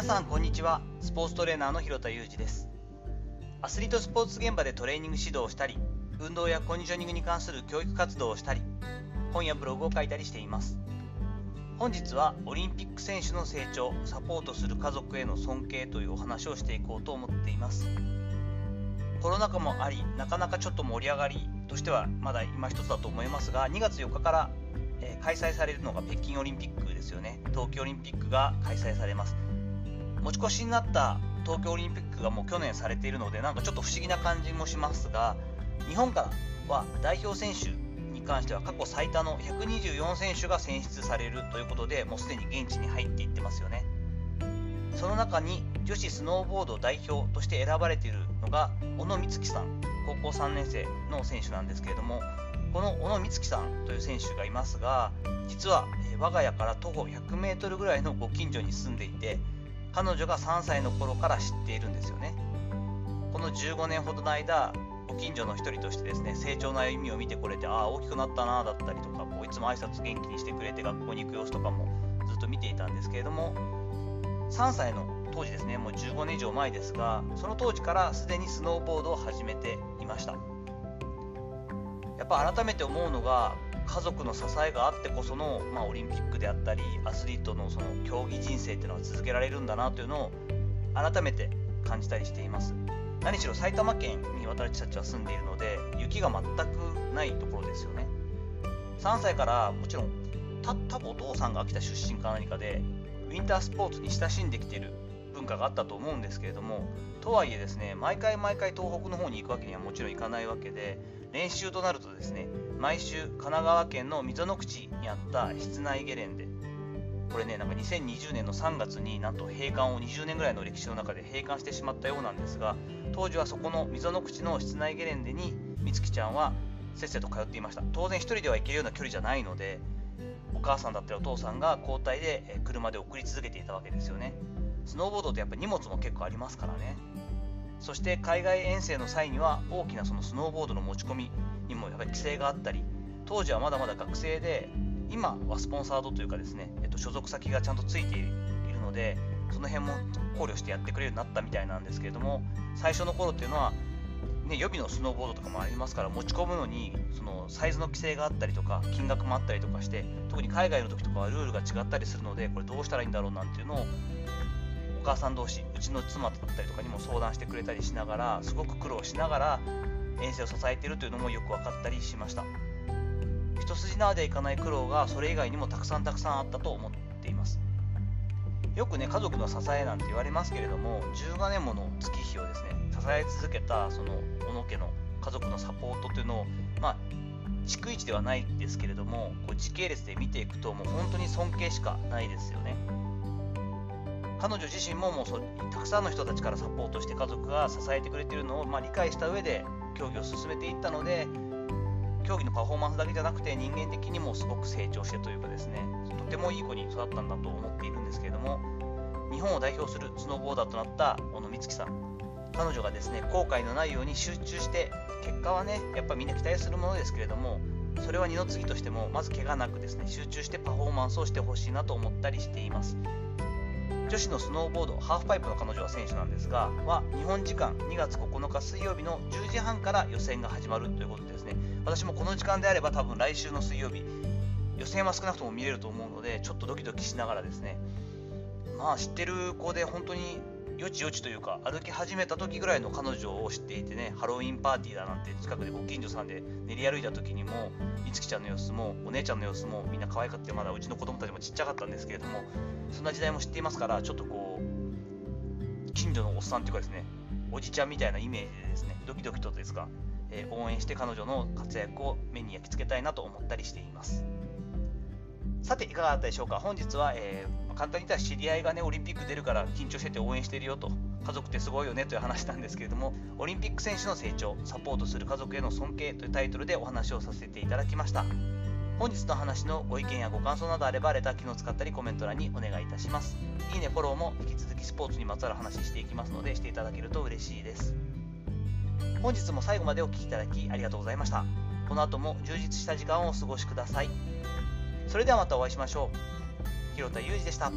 皆さんこんにちは。スポーツトレーナーの広田裕二です。アスリートスポーツ現場でトレーニング指導をしたり運動やコンディショニングに関する教育活動をしたり本やブログを書いたりしています。本日はオリンピック選手の成長サポートする家族への尊敬というお話をしていこうと思っています。コロナ禍もありなかなかちょっと盛り上がりとしてはまだ今一つだと思いますが2月4日から、え開催されるのが北京オリンピックですよね。東京オリンピックが開催されます。持ち越しになった東京オリンピックがもう去年されているのでなんかちょっと不思議な感じもしますが日本からは代表選手に関しては過去最多の124選手が選出されるということでもうすでに現地に入っていってますよね。その中に女子スノーボード代表として選ばれているのが小野光希さん高校3年生の選手なんですけれどもこの小野光希さんという選手がいますが実は我が家から徒歩 100m ぐらいのご近所に住んでいて彼女が3歳の頃から知っているんですよね。この15年ほどの間ご近所の一人としてですね成長の歩みを見てこれてああ大きくなったなだったりとかこういつも挨拶元気にしてくれて学校に行く様子とかもずっと見ていたんですけれども3歳の当時ですねもう15年以上前ですがその当時からすでにスノーボードを始めていました。ぱ改めて思うのが家族の支えがあってこその、まあ、オリンピックであったりアスリートのその競技人生っていうのは続けられるんだなというのを改めて感じたりしています。何しろ埼玉県に私たちは住んでいるので雪が全くないところですよね。3歳からもちろんた多分お父さんが秋田出身か何かでウィンタースポーツに親しんできている文化があったと思うんですけれどもとはいえですね毎回毎回東北の方に行くわけにはもちろんいかないわけで練習となるとですね毎週神奈川県の溝の口にあった室内ゲレンデ。これねなんか2020年の3月になんと閉館を20年ぐらいの歴史の中で閉館してしまったようなんですが当時はそこの溝の口の室内ゲレンデに美月ちゃんはせっせと通っていました。当然1人では行けるような距離じゃないのでお母さんだったりお父さんが交代で車で送り続けていたわけですよね。スノーボードってやっぱ荷物も結構ありますからね。そして海外遠征の際には大きなそのスノーボードの持ち込みにもやっぱり規制があったり当時はまだまだ学生で今はスポンサードというかですね、えっと、所属先がちゃんとついているのでその辺も考慮してやってくれるようになったみたいなんですけれども最初の頃っていうのは、ね、予備のスノーボードとかもありますから持ち込むのにそのサイズの規制があったりとか金額もあったりとかして特に海外の時とかはルールが違ったりするのでこれどうしたらいいんだろうなんていうのをお母さん同士うちの妻だったりとかにも相談してくれたりしながらすごく苦労しながら遠征を支えているというのもよく分かったりしました。一筋縄ではいかない苦労がそれ以外にもたくさんたくさんあったと思っています。よくね家族の支えなんて言われますけれども15年もの月日をですね支え続けたその小野家の家族のサポートというのをまあ逐一ではないですけれどもこう時系列で見ていくともう本当に尊敬しかないですよね。彼女自身ももうそたくさんの人たちからサポートして家族が支えてくれているのを、まあ、理解した上で競技を進めていったので競技のパフォーマンスだけじゃなくて人間的にもすごく成長してというかですねとてもいい子に育ったんだと思っているんですけれども日本を代表するスノーボーダーとなった小野光希さん。彼女がですね後悔のないように集中して結果はねやっぱみんな期待するものですけれどもそれは二の次としてもまず怪我なくですね集中してパフォーマンスをしてほしいなと思ったりしています。女子のスノーボードハーフパイプの彼女は選手なんですがは日本時間2月9日水曜日の10時半から予選が始まるということですね。私もこの時間であれば多分来週の水曜日予選は少なくとも見れると思うのでちょっとドキドキしながらですね。まあ知ってる子で本当によちよちというか歩き始めた時ぐらいの彼女を知っていてねハロウィンパーティーだなんて近くでご近所さんで練り歩いた時にもいつきちゃんの様子もお姉ちゃんの様子もみんな可愛かってまだうちの子供たちもちっちゃかったんですけれどもそんな時代も知っていますからちょっとこう近所のおっさんというかですねおじちゃんみたいなイメージでですね。ドキドキとですか、えー、応援して彼女の活躍を目に焼き付けたいなと思ったりしています。さていかがだったでしょうか。本日は、えー簡単に言ったら知り合いがねオリンピック出るから緊張してて応援してるよと。家族ってすごいよねという話なんですけれどもオリンピック選手の成長サポートする家族への尊敬というタイトルでお話をさせていただきました。本日の話のご意見やご感想などあればレター機能を使ったりコメント欄にお願いいたします。いいねフォローも引き続きスポーツにまつわる話していきますのでしていただけると嬉しいです。本日も最後までお聴きいただきありがとうございました。この後も充実した時間をお過ごしください。それではまたお会いしましょう広田裕二でした。